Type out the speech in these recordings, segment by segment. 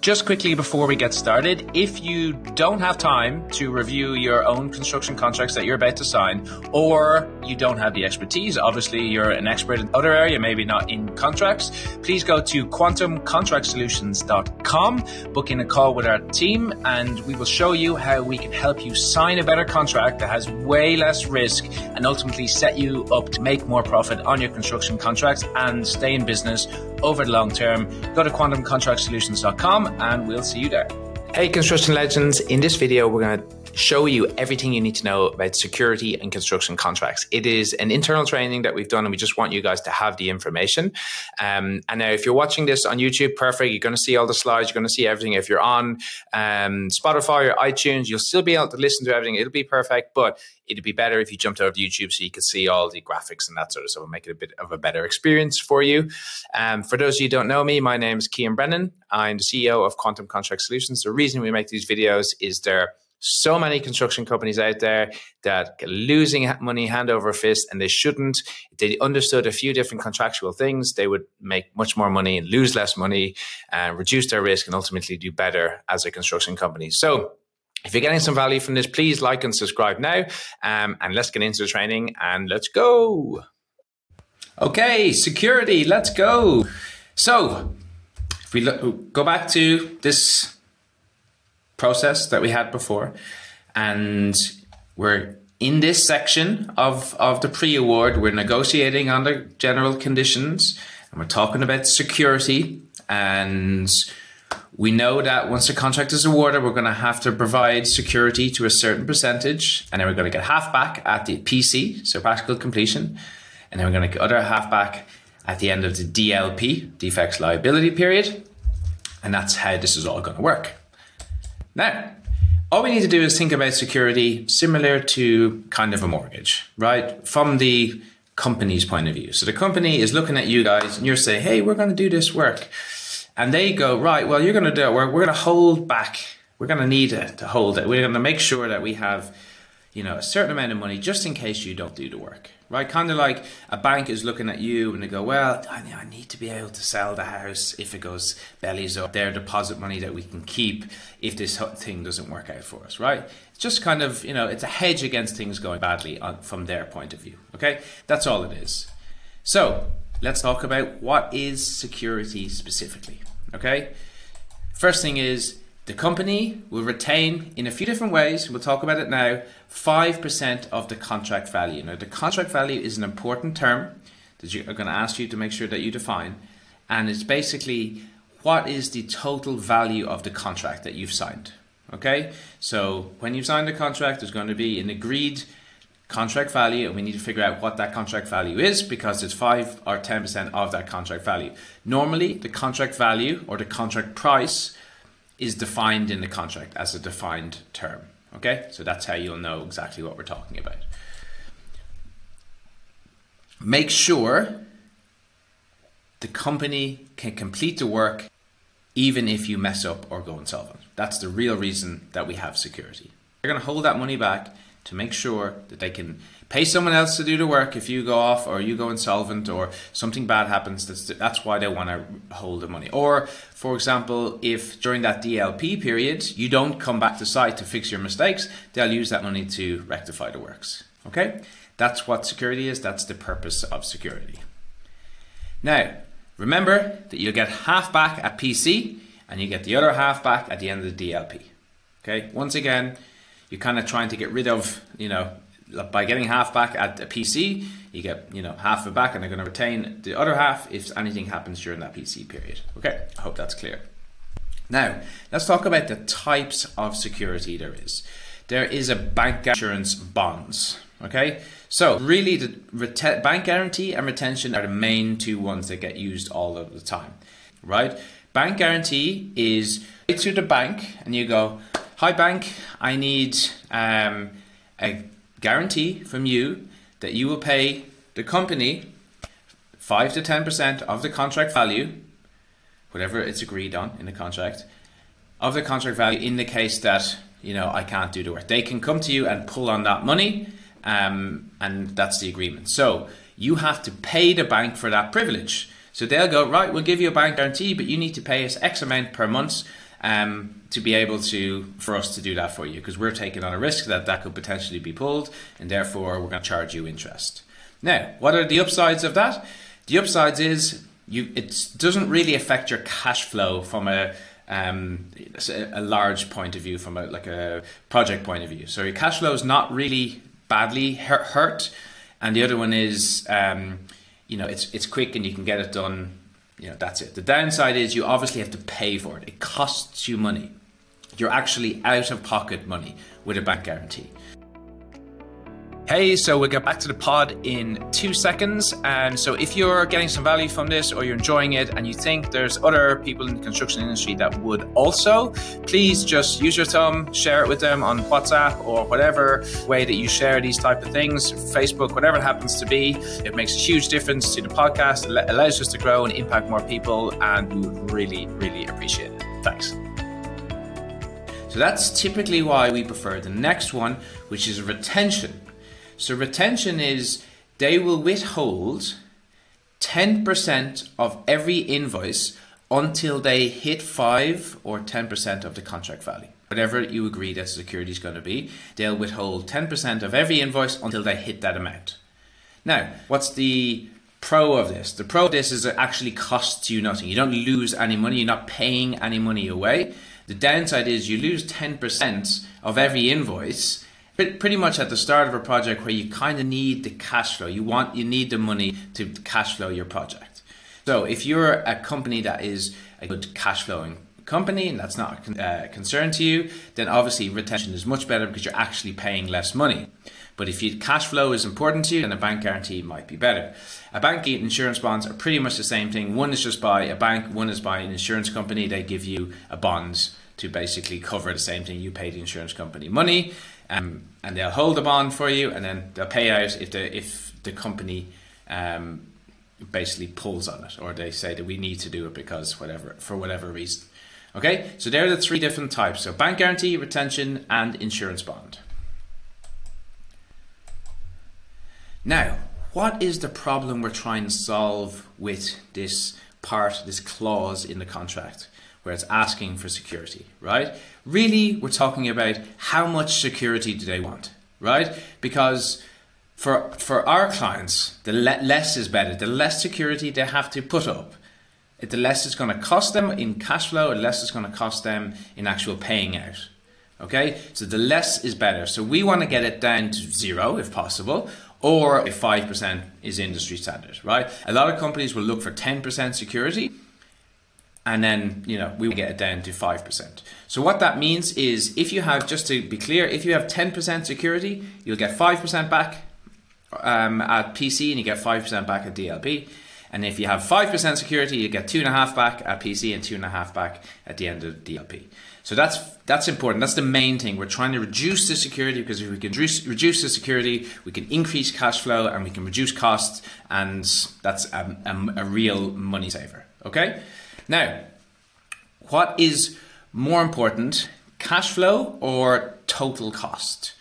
Just quickly before we get started, if you don't have time to review your own construction contracts that you're about to sign, or you don't have the expertise, obviously you're an expert in other area, maybe not in contracts, please go to quantumcontractsolutions.com, book in a call with our team, and we will show you how we can help you sign a better contract that has way less risk and ultimately set you up to make more profit on your construction contracts and stay in business over the long term. Go to quantumcontractsolutions.com and we'll see you there. Hey, construction legends. In this video, we're going to show you everything you need to know about security and construction contracts. It is an internal training that we've done, and we just want you guys to have the information. Um, and now, if you're watching this on YouTube, perfect. You're going to see all the slides. You're going to see everything. If you're on um, Spotify or iTunes, you'll still be able to listen to everything. It'll be perfect. But it'd be better if you jumped over to YouTube so you could see all the graphics and that sort of stuff and make it a bit of a better experience for you. Um, for those of you who don't know me, my name is Cian Brennan. I'm the CEO of Quantum Contract Solutions. The reason we make these videos is there so many construction companies out there that losing money hand over fist and they shouldn't. If they understood a few different contractual things, they would make much more money and lose less money and reduce their risk and ultimately do better as a construction company. So if you're getting some value from this, please like and subscribe now. Um, and let's get into the training and let's go. Okay, security, let's go. So, if we look, go back to this process that we had before, and we're in this section of, of the pre award, we're negotiating on the general conditions and we're talking about security. And we know that once the contract is awarded, we're going to have to provide security to a certain percentage, and then we're going to get half back at the PC, so practical completion, and then we're going to get other half back at the end of the DLP, defects liability period, and that's how this is all going to work. Now, all we need to do is think about security similar to kind of a mortgage, right? From the company's point of view. So the company is looking at you guys, and you're saying, "Hey, we're going to do this work." and they go right well you're going to do it we're, we're going to hold back we're going to need it to hold it we're going to make sure that we have you know a certain amount of money just in case you don't do the work right? Kind of like a bank is looking at you and they go well I need to be able to sell the house if it goes bellies up. Their deposit money that we can keep if this thing doesn't work out for us right? It's just kind of you know it's a hedge against things going badly on, from their point of view okay? That's all it is. So let's talk about what is security specifically Okay. First thing is the company will retain in a few different ways. We'll talk about it now. Five percent of the contract value. Now, the contract value is an important term that you are going to ask you to make sure that you define, and it's basically what is the total value of the contract that you've signed. Okay, so when you sign the contract, there's going to be an agreed contract value and we need to figure out what that contract value is because it's 5 or 10% of that contract value. Normally, the contract value or the contract price is defined in the contract as a defined term. Okay, so that's how you'll know exactly what we're talking about. Make sure the company can complete the work even if you mess up or go insolvent. That's the real reason that we have security. You're going to hold that money back to make sure that they can pay someone else to do the work if you go off or you go insolvent or something bad happens that's that's why they want to hold the money. Or for example if during that DLP period you don't come back to site to fix your mistakes they'll use that money to rectify the works okay? That's what security is that's the purpose of security. Now remember that you'll get half back at PC and you get the other half back at the end of the DLP okay? Once again you're kind of trying to get rid of, you know, by getting half back at a PC, you get, you know, half of back and they're going to retain the other half if anything happens during that PC period. Okay, I hope that's clear. Now, let's talk about the types of security there is. There is a bank insurance bonds. Okay, so really the bank guarantee and retention are the main two ones that get used all of the time, right? Bank guarantee is to the bank and you go, Hi, bank. I need um, a guarantee from you that you will pay the company 5 to 10% of the contract value, whatever it's agreed on in the contract, of the contract value in the case that you know I can't do the work. They can come to you and pull on that money, um, and that's the agreement. So you have to pay the bank for that privilege. So they'll go right. We'll give you a bank guarantee, but you need to pay us X amount per month um, to be able to for us to do that for you because we're taking on a risk that that could potentially be pulled, and therefore we're going to charge you interest. Now, what are the upsides of that? The upsides is you it doesn't really affect your cash flow from a um, a large point of view from a like a project point of view. So your cash flow is not really badly hurt, and the other one is um, you know it's it's quick and you can get it done. You know that's it. The downside is you obviously have to pay for it. It costs you money. You're actually out of pocket money with a bank guarantee. Hey, so we'll get back to the pod in two seconds. And so, if you're getting some value from this or you're enjoying it and you think there's other people in the construction industry that would also, please just use your thumb, share it with them on WhatsApp or whatever way that you share these type of things, Facebook, whatever it happens to be. It makes a huge difference to the podcast. It allows us to grow and impact more people, and we would really, really appreciate it. Thanks. So that's typically why we prefer the next one, which is retention. So retention is they will withhold 10% of every invoice until they hit 5 or 10% of the contract value. Whatever you agree that security is going to be, they'll withhold 10% of every invoice until they hit that amount. Now, what's the pro of this? The pro of this is it actually costs you nothing. You don't lose any money, you're not paying any money away. The downside is you lose 10% of every invoice pretty much at the start of a project where you kind of need the cash flow. You want you need the money to cash flow your project. So if you're a company that is a good cash flowing company and that's not a uh, concern to you, then obviously retention is much better because you're actually paying less money. But if your cash flow is important to you, then a bank guarantee might be better. A bank and insurance bonds are pretty much the same thing. One is just by a bank, one is by an insurance company. They give you a bonds to basically cover the same thing you pay the insurance company money um, and they'll hold the bond for you, and then they'll pay out if the if the company um, basically pulls on it, or they say that we need to do it because whatever for whatever reason. Okay, so there are the three different types: so bank guarantee, retention, and insurance bond. Now, what is the problem we're trying to solve with this part, this clause in the contract? Where it's asking for security, right? Really, we're talking about how much security do they want, right? Because for for our clients, the le- less is better. The less security they have to put up, the less it's going to cost them in cash flow, the less it's going to cost them in actual paying out. Okay, so the less is better. So we want to get it down to zero if possible, or if 5% is industry standard, right? A lot of companies will look for 10% security and then you know we get it down to 5%. So what that means is if you have just to be clear, if you have 10% security, you'll get 5% back um, at PC and you get 5% back at DLP. And if you have 5% security, you get 2.5 back at PC and 2.5 back at the end of DLP. So that's that's important. That's the main thing. We're trying to reduce the security because if we can reduce, reduce the security, we can increase cash flow and we can reduce costs, and that's a, a, a real money saver. Okay? Now, what is more important, cash flow or total cost?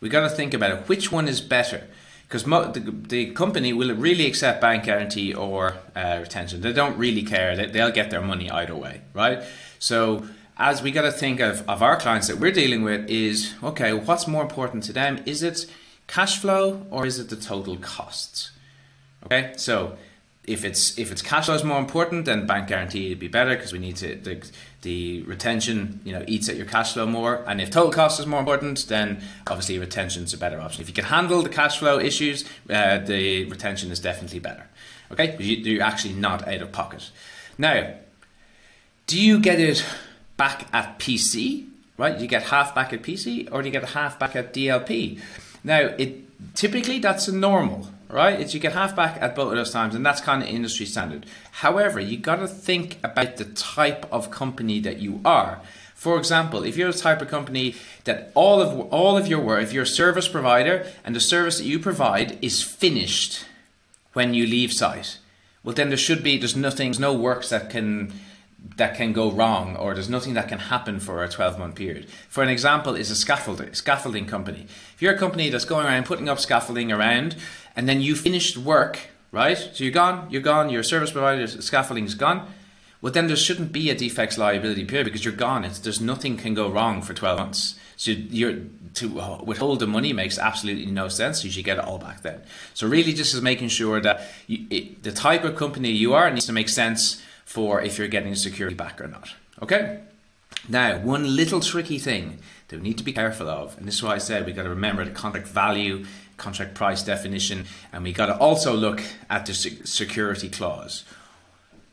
We got to think about it. Which one is better? Because the, the company will really accept bank guarantee or uh, retention. They don't really care. They, they'll get their money either way, right? So as we got to think of, of our clients that we're dealing with is okay what's more important to them is it cash flow or is it the total costs okay so if it's if it's cash flow is more important, then bank guarantee would be better because we need to the, the retention you know eats at your cash flow more. And if total cost is more important, then obviously retention is a better option. If you can handle the cash flow issues, uh, the retention is definitely better. Okay, you're actually not out of pocket. Now, do you get it back at PC? Right, you get half back at PC, or you get half back at DLP? Now, it typically that's a normal right? It's you get half back at both of those times, and that's kind of industry standard. However, you got to think about the type of company that you are. For example, if you're the type of company that all of all of your work, if you're a service provider and the service that you provide is finished when you leave site, well then there should be there's nothing, there's no works that can that can go wrong or there's nothing that can happen for a 12 month period. For an example is a scaffolding scaffolding company. If you're a company that's going around putting up scaffolding around and then you finished work, right? So you're gone, you're gone, your service provider scaffolding is gone. well then there shouldn't be a defects liability period because you're gone. It's, there's nothing can go wrong for 12 months. So you're to withhold the money makes absolutely no sense. You should get it all back then. So really, just is making sure that you, it, the type of company you are needs to make sense for if you're getting security back or not. Okay. Now, one little tricky thing that we need to be careful of, and this is why I said we got to remember the contract value, contract price definition, and we got to also look at the security clause.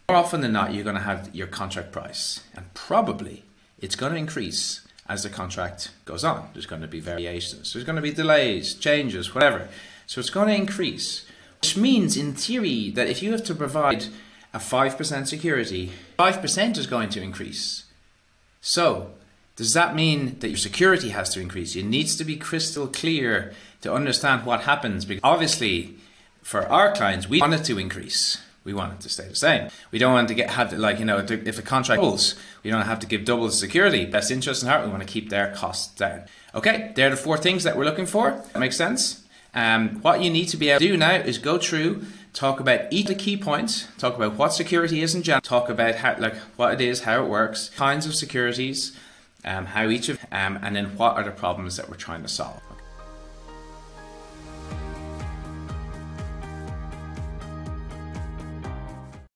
More often than not, you're going to have your contract price, and probably it's going to increase as the contract goes on. There's going to be variations, there's going to be delays, changes, whatever. So it's going to increase, which means, in theory, that if you have to provide a 5% security, 5% is going to increase. So, does that mean that your security has to increase? It needs to be crystal clear to understand what happens. Because obviously, for our clients, we want it to increase we want it to stay the same. We don't want to get have to, like you know if a contract holds, we don't have to give double the security. Best interest in heart. We want to keep their costs down. Okay, there are the four things that we're looking for. That makes sense. Um, what you need to be able to do now is go through, talk about each of the key points, talk about what security is in general, talk about how like what it is, how it works, kinds of securities, um, how each of um, and then what are the problems that we're trying to solve.